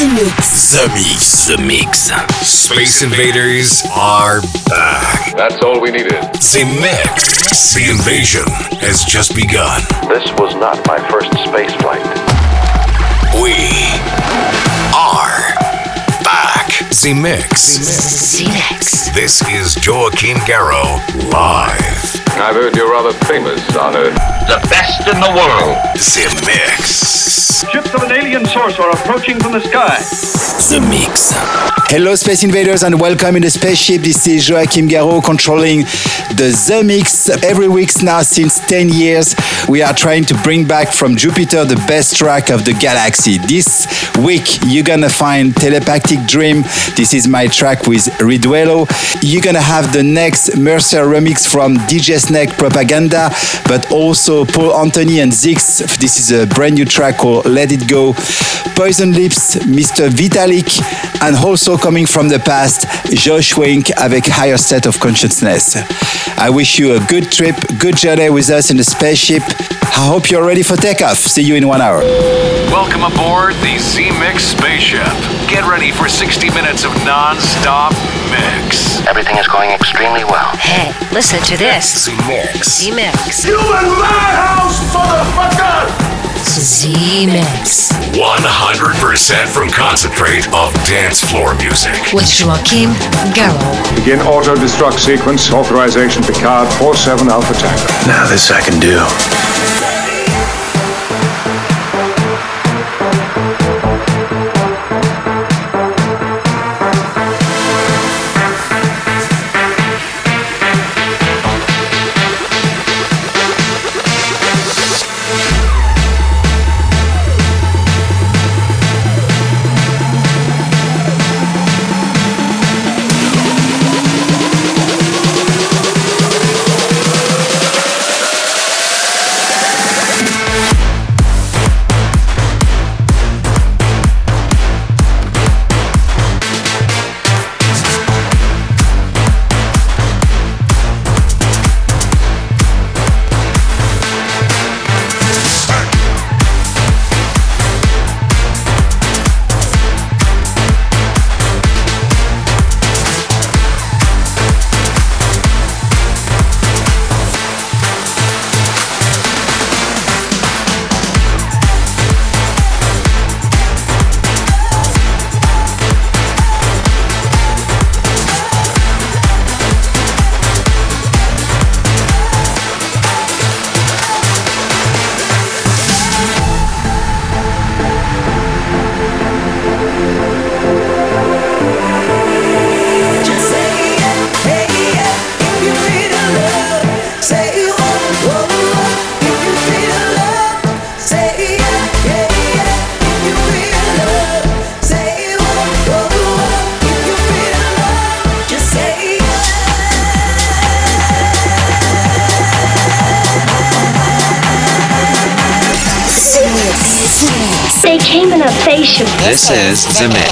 The Mix. The Mix. The Mix. Space Invaders are back. That's all we needed. The Mix. The invasion has just begun. This was not my first space flight. We back. The Mix. The Mix. This is Joachim Garraud live. I've heard you're rather famous on Earth. The best in the world. The Mix. Ships of an alien source are approaching from the sky. The Mix. Hello, Space Invaders, and welcome in the spaceship. This is Joachim Garraud controlling the The Mix. Every week now, since 10 years, we are trying to bring back from Jupiter the best track of the galaxy. This week, you're gonna find Telepathic Dream. This is my track with Riduelo. You're gonna have the next Mercer remix from DJ Snake Propaganda, but also Paul Anthony and Zix. This is a brand new track called Let It Go. Poison Lips, Mr. Vitalik, and also coming from the past, Josh Wink avec Higher State of Consciousness. I wish you a good trip, good journey with us in the spaceship. I hope you're ready for takeoff. See you in one hour. Welcome aboard the Z Mix spaceship. Get ready for 60 minutes of non-stop mix. Everything is going extremely well. Hey, listen to this. The Mix. The Mix. Human madhouse, motherfucker! The Mix. 100% from concentrate of dance floor music. With Joachim Garraud. Begin auto-destruct sequence. Authorization Picard 47 Alpha Tango. Now this I can do. This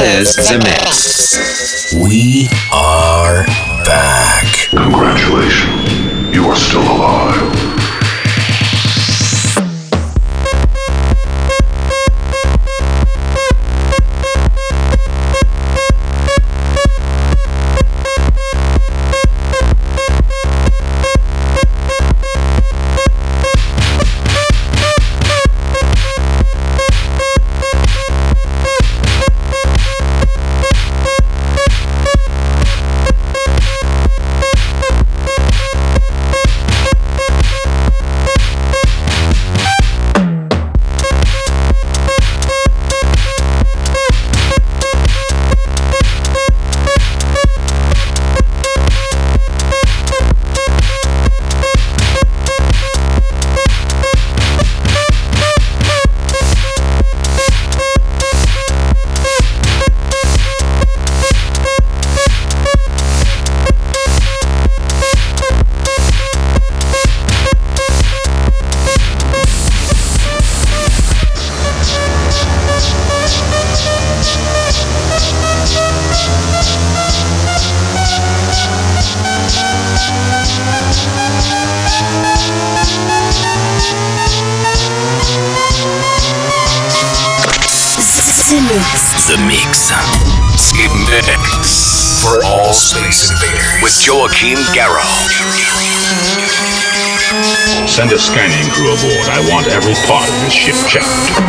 is the mix. We are ship Chapter.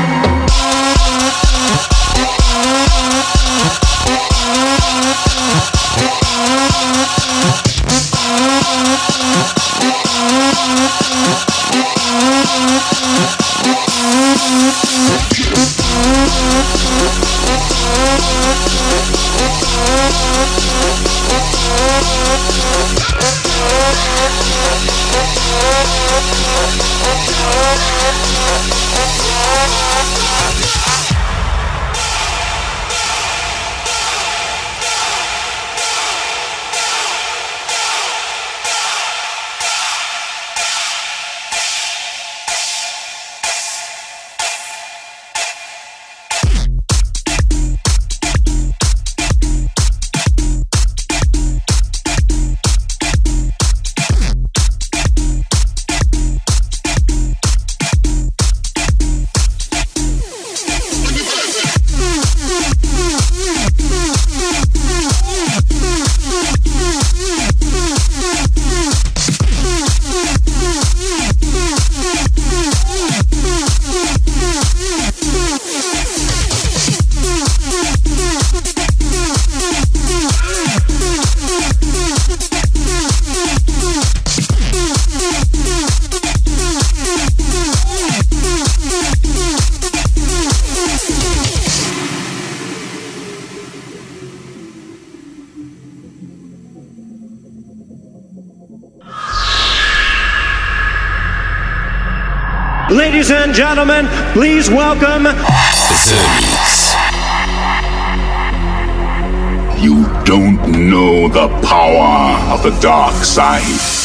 gentlemen, please welcome The Mix. You don't know the power of the dark side.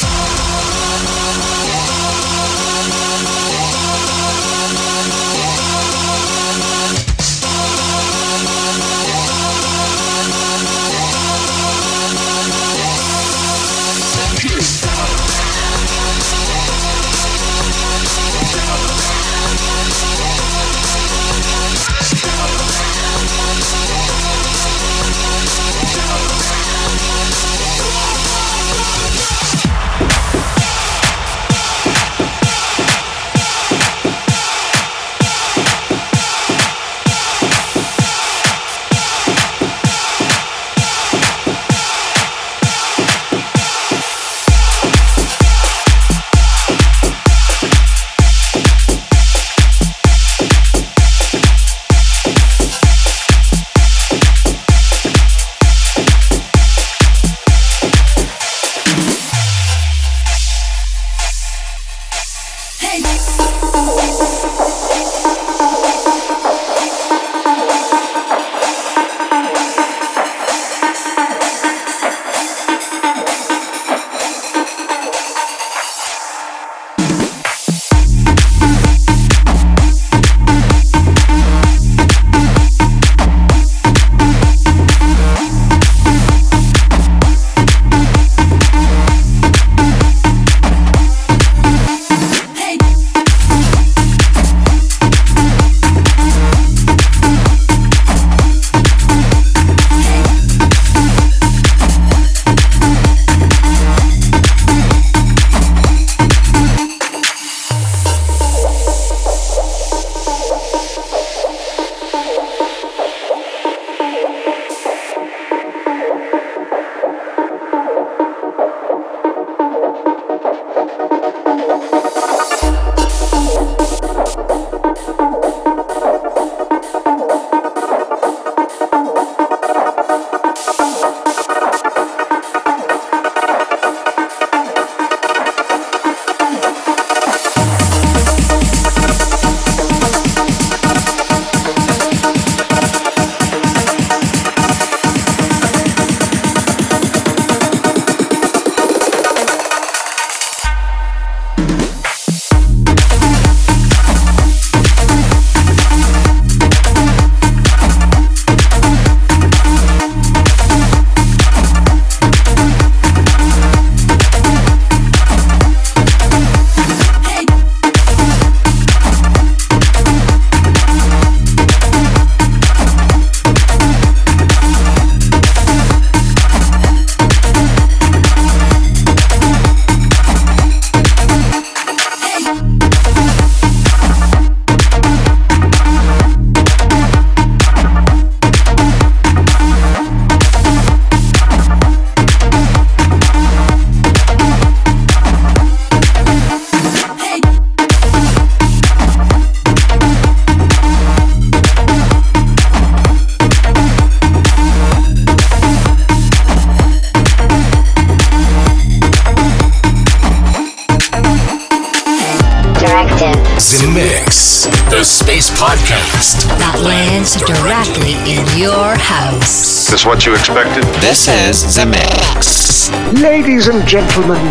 this what you expected? This is The Mix. Ladies and gentlemen,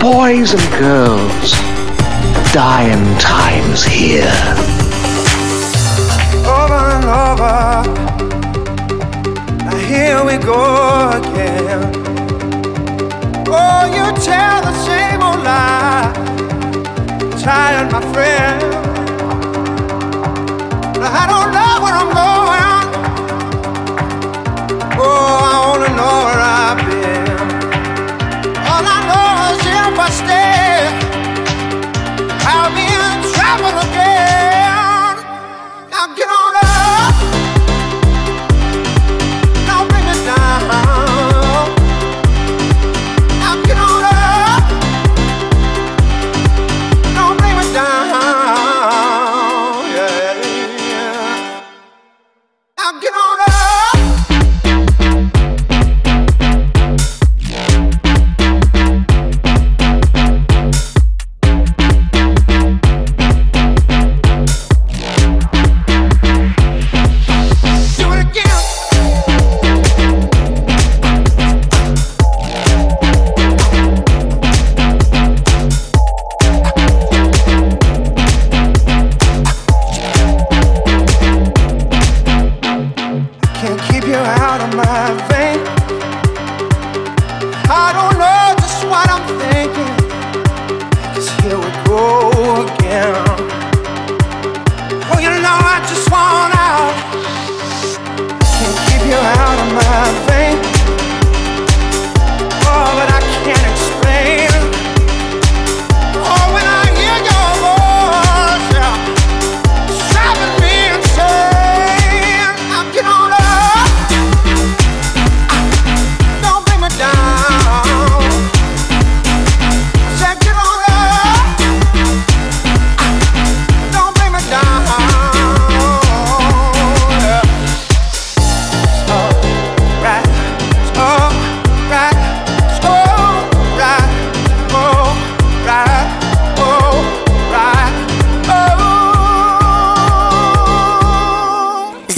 boys and girls, dying times here. Over and over, now here we go again. Oh, you tell the same old lie, Tired, my friend.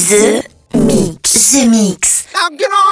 The Mix. The Mix. Now get on!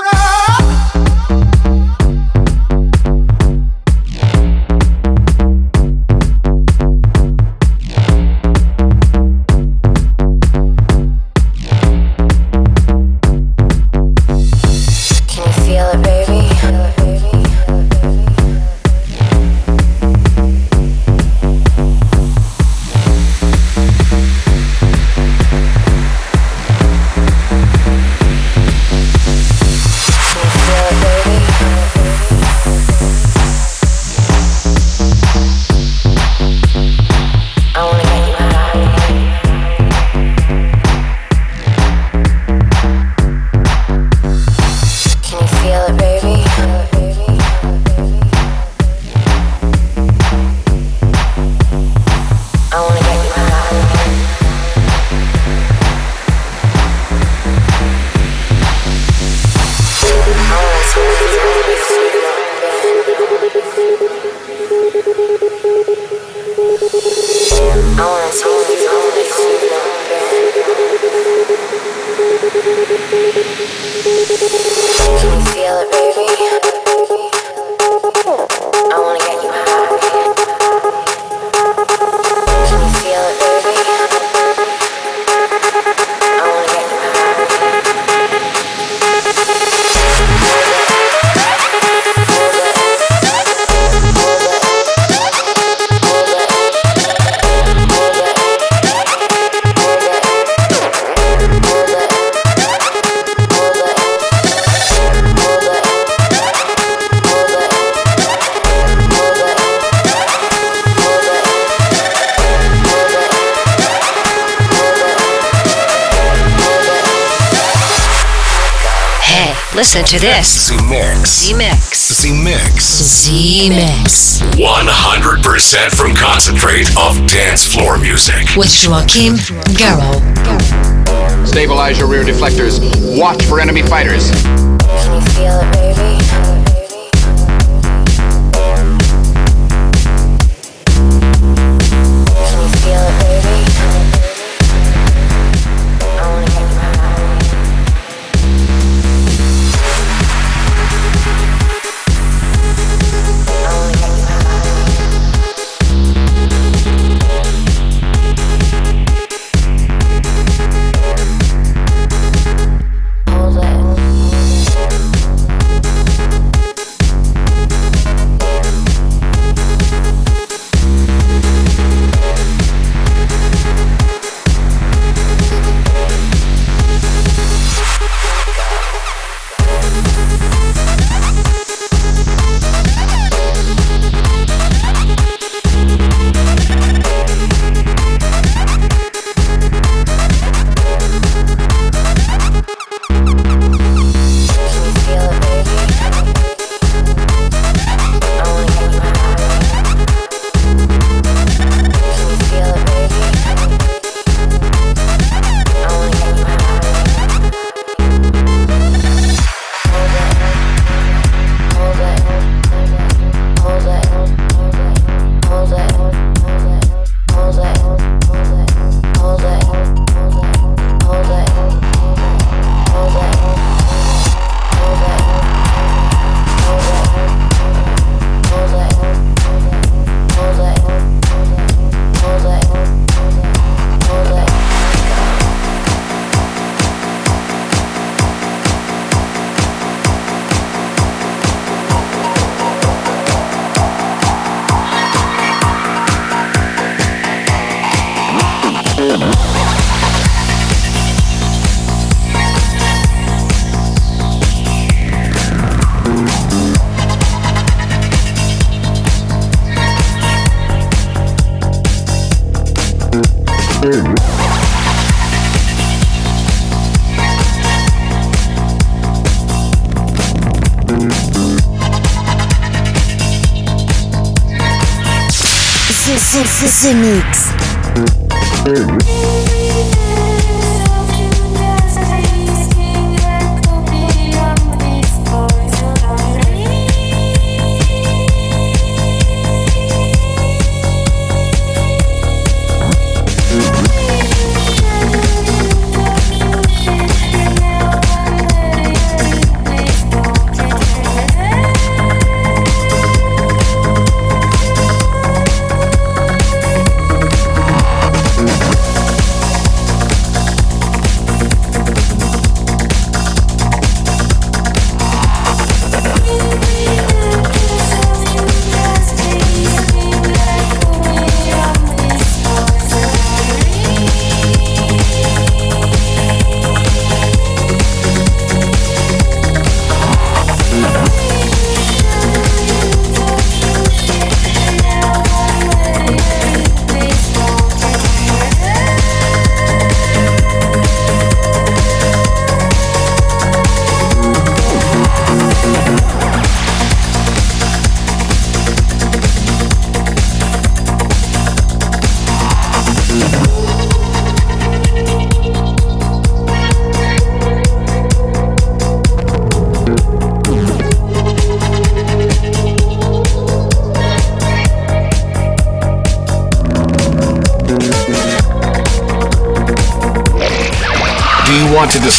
listen to this. Z-Mix. Z-Mix. Z-Mix. Z-Mix. 100% from concentrate of dance floor music. With Joachim Garraud. Stabilize your rear deflectors. Watch for enemy fighters. Can you feel it, baby? The Mix.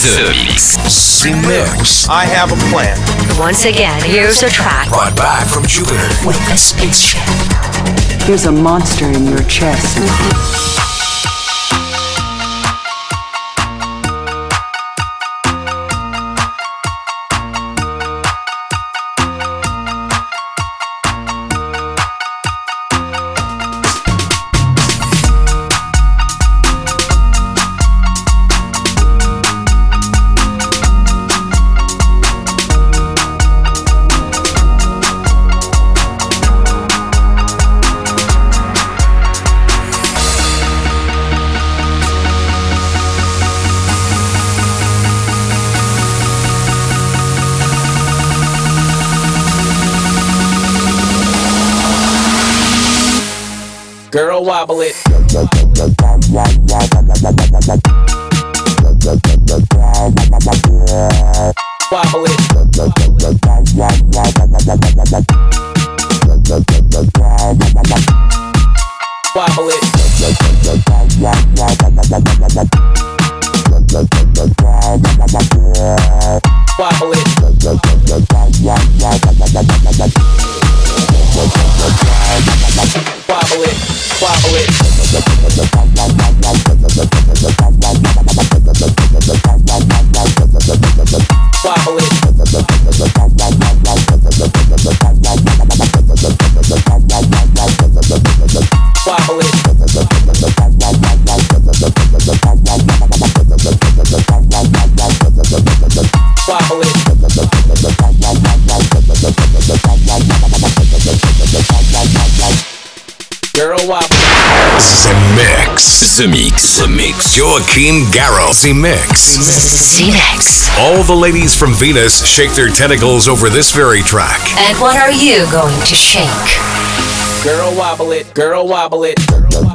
The Mix. The Mix. I have a plan. Once again, here's a track Brought back from Jupiter. with a spaceship. Here's a monster in your chest. poet. The Mix. The Mix. Joachim Garraud. The Mix. The Mix. All the ladies from Venus shake their tentacles over this very track. And what are you going to shake? Girl wobble it, girl wobble it. Wobble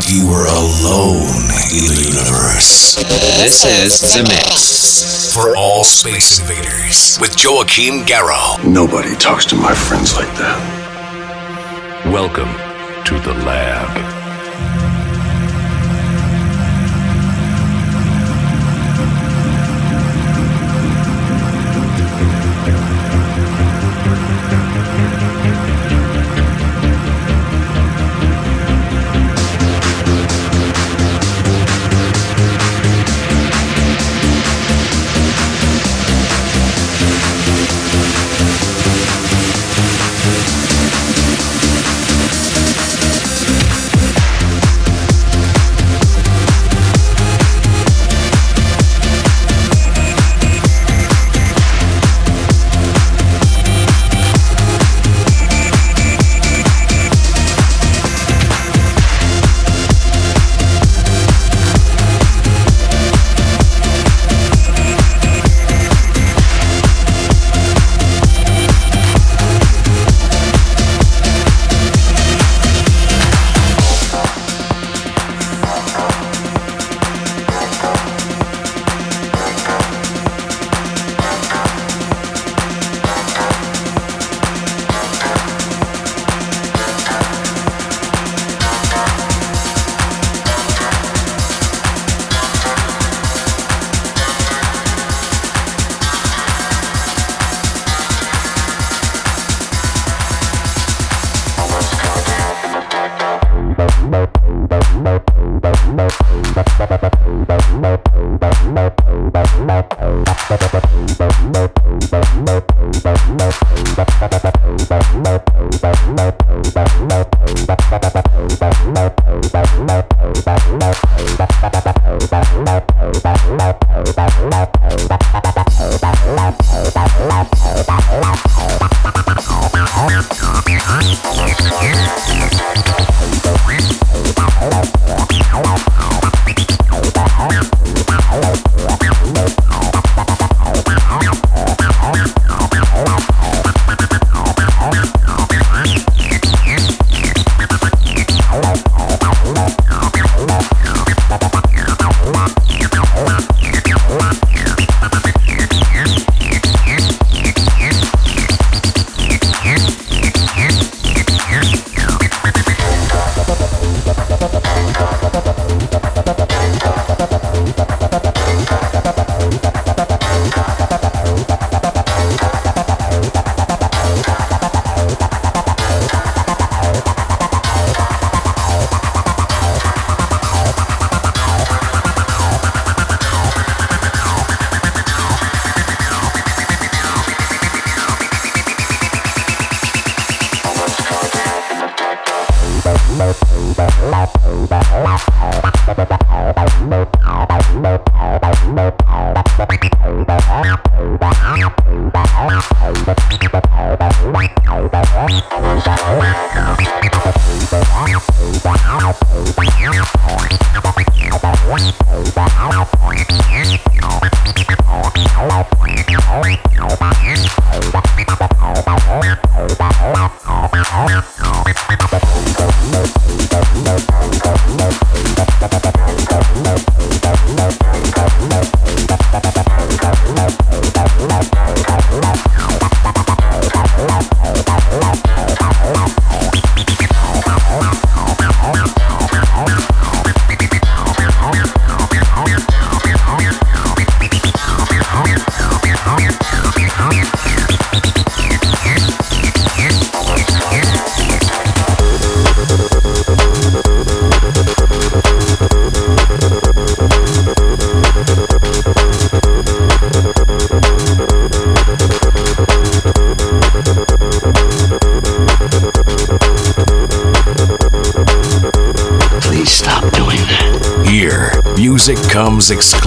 thought you were alone in the universe. This is The Mix. For all space invaders with Joachim Garraud. Nobody talks to my friends like that. Welcome to the lab.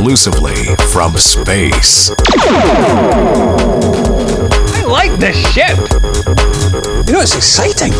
Exclusively from space. I like this ship. You know, it's exciting.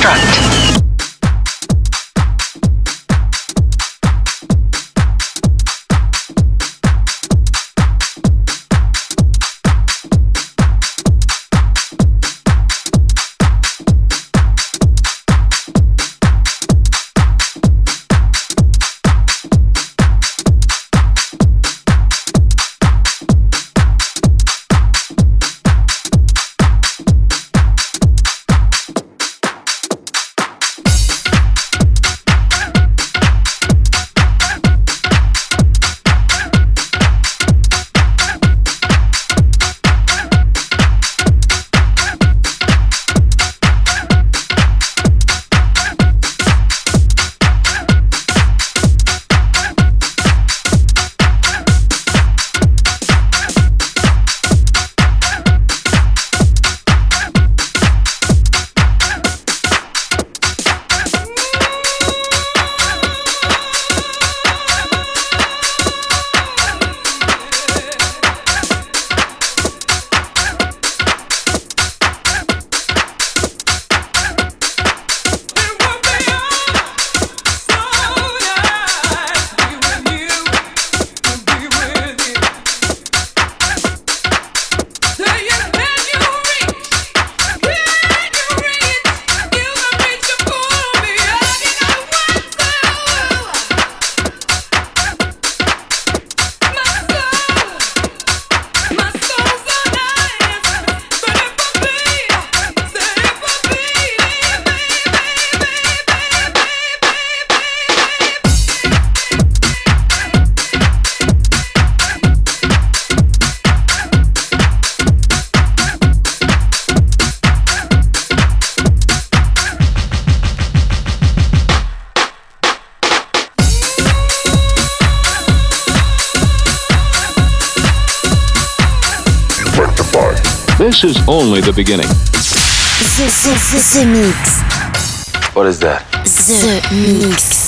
To This is only the beginning. The, the, the, the mix. What is that? The mix.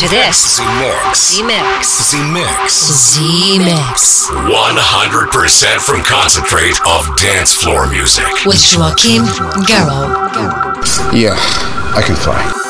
To this. Zemixx. Zemixx. Zemixx. Zemixx. 100% from concentrate of dance floor music. With Joachim Garraud. Yeah, I can fly.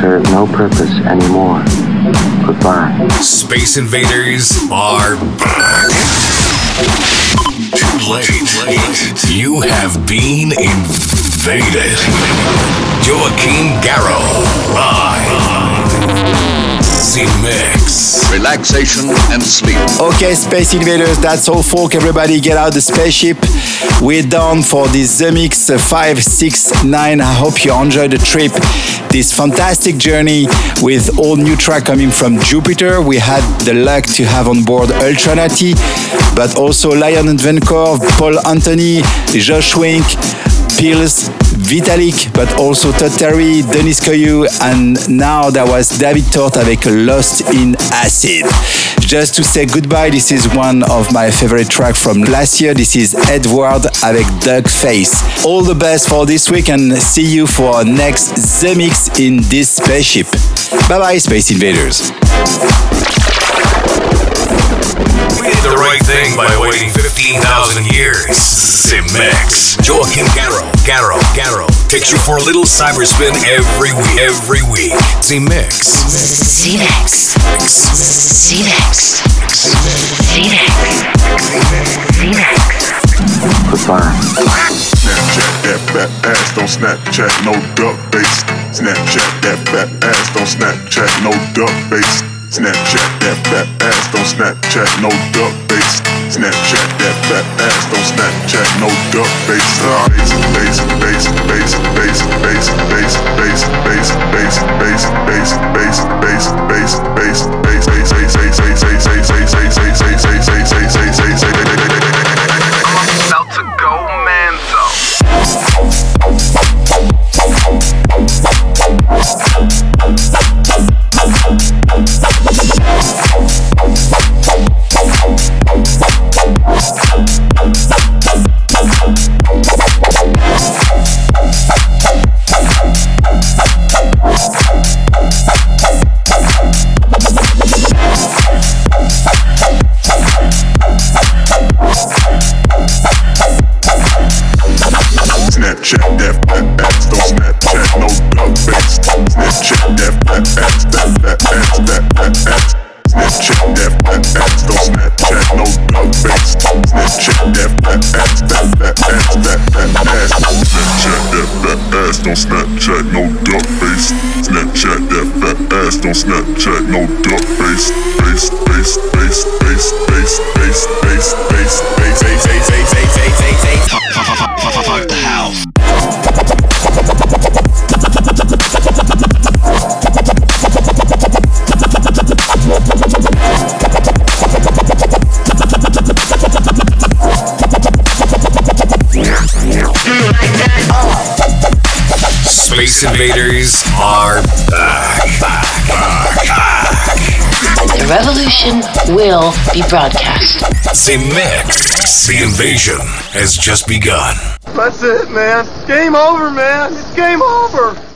Serve no purpose anymore. Goodbye. Space Invaders are back. Too late. You have been invaded. Joachim Garraud, live. Zemixx. Relaxation and sleep. Okay, Space Invaders, that's all folk. Everybody get out the spaceship. We're done for this The Mix 569. I hope you enjoyed the trip. This fantastic journey with all new track coming from Jupiter. We had the luck to have on board Ultra Naté, but also Lion and Venkor, Paul Anthony, Josh Wink, Pills, Vitalik, but also Todd Terry, Denis Koyu, and now there was David Tort avec Lost in Acid. Just to say goodbye, this is one of my favorite tracks from last year. This is Edward avec Duck Face. All the best for this week and see you for next The Mix in this spaceship. Bye bye, Space Invaders. We did the right thing by waiting 15,000 years. Zemixx. Joachim Garraud, Garraud, Garraud takes you for a little cyberspin every week. Every week. Zemixx. Zemixx. Zemixx. Z-Mix. Goodbye. Snapchat that fat ass, don't Snapchat no duck face. Snapchat that fat ass, don't Snapchat no duck face. Snapchat that fat ass, don't Snapchat no duck face. Snapchat that fat ass, don't Snapchat no duck face. Face, face, face, face, face, face, face, face, face, face, face, face, face, Space Invaders are back. back, back, back. The revolution will be broadcast. The mix, the invasion has just begun. That's it, man. Game over, man. It's game over.